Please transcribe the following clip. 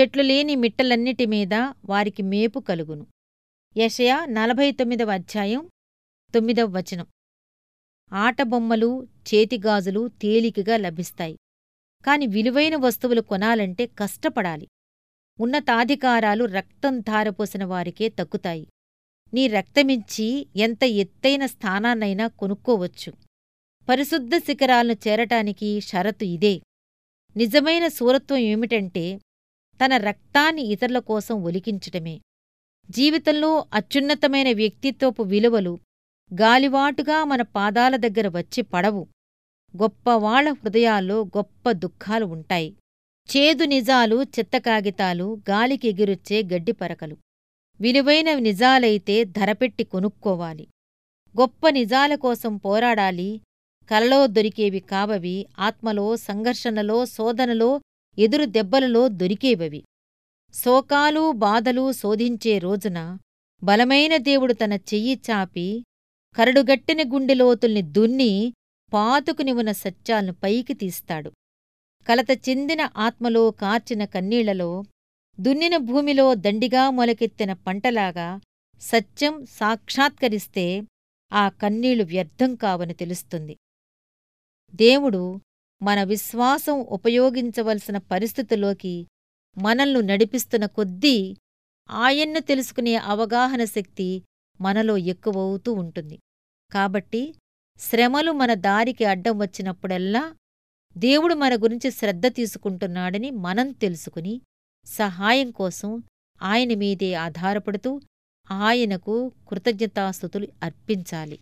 చెట్లు లేని మిట్టలన్నిటి మీద వారికి మేపు కలుగును. యషయ నలభై తొమ్మిదవ అధ్యాయం తొమ్మిదవ వచనం. ఆటబొమ్మలు చేతిగాజులు తేలికగా లభిస్తాయి. కాని విలువైన వస్తువులు కొనాలంటే కష్టపడాలి. ఉన్నతాధికారాలు రక్తం ధారపోసిన వారికే తక్కుతాయి నీ రక్తమిచ్చి ఎంత ఎత్తైన స్థానాన్నైనా కొనుక్కోవచ్చు. పరిశుద్ధ శిఖరాలను చేరటానికి షరతు ఇదే. నిజమైన సూరత్వం ఏమిటంటే తన రక్తాన్ని ఇతరుల కోసం ఒలికించటమే. జీవితంలో అత్యున్నతమైన వ్యక్తిత్వపు విలువలు గాలివాటుగా మన పాదాల దగ్గర వచ్చి పడవు. గొప్పవాళ్ళ హృదయాల్లో గొప్ప దుఃఖాలు ఉంటాయి. చేదు నిజాలు చెత్తకాగితాలు గాలికి ఎగిరొచ్చే గడ్డిపరకలు విలువైన నిజాలైతే ధరపెట్టి కొనుక్కోవాలి. గొప్ప నిజాల కోసం పోరాడాలి. కలలో దొరికేవి కావవి ఆత్మలో సంఘర్షణలో శోధనలో ఎదురు దెబ్బలలో దొరికేవవి. శోకాలు బాధలు శోధించే రోజున బలమైన దేవుడు తన చెయ్యి చాపి కరడుగట్టిన గుండెలోతుల్ని దున్ని పాతుకుని ఉన్న సత్యాలను పైకి తీస్తాడు. కలత చెందిన ఆత్మలో కార్చిన కన్నీళ్ళలో దున్నిన భూమిలో దండిగా మొలకెత్తిన పంటలాగా సత్యం సాక్షాత్కరిస్తే ఆ కన్నీళ్ళు వ్యర్థం కావని తెలుస్తుంది. దేవుడు మన విశ్వాసం ఉపయోగించవలసిన పరిస్థితుల్లోకి మనల్ని నడిపిస్తున్న కొద్దీ ఆయన్ను తెలుసుకునే అవగాహన శక్తి మనలో ఎక్కువవుతూ ఉంటుంది. కాబట్టి శ్రమలు మన దారికి అడ్డం వచ్చినప్పుడల్లా దేవుడు మన గురించి శ్రద్ధ తీసుకుంటున్నాడని మనం తెలుసుకుని సహాయం కోసం ఆయన మీదే ఆధారపడుతూ ఆయనకు కృతజ్ఞతాస్థుతులు అర్పించాలి.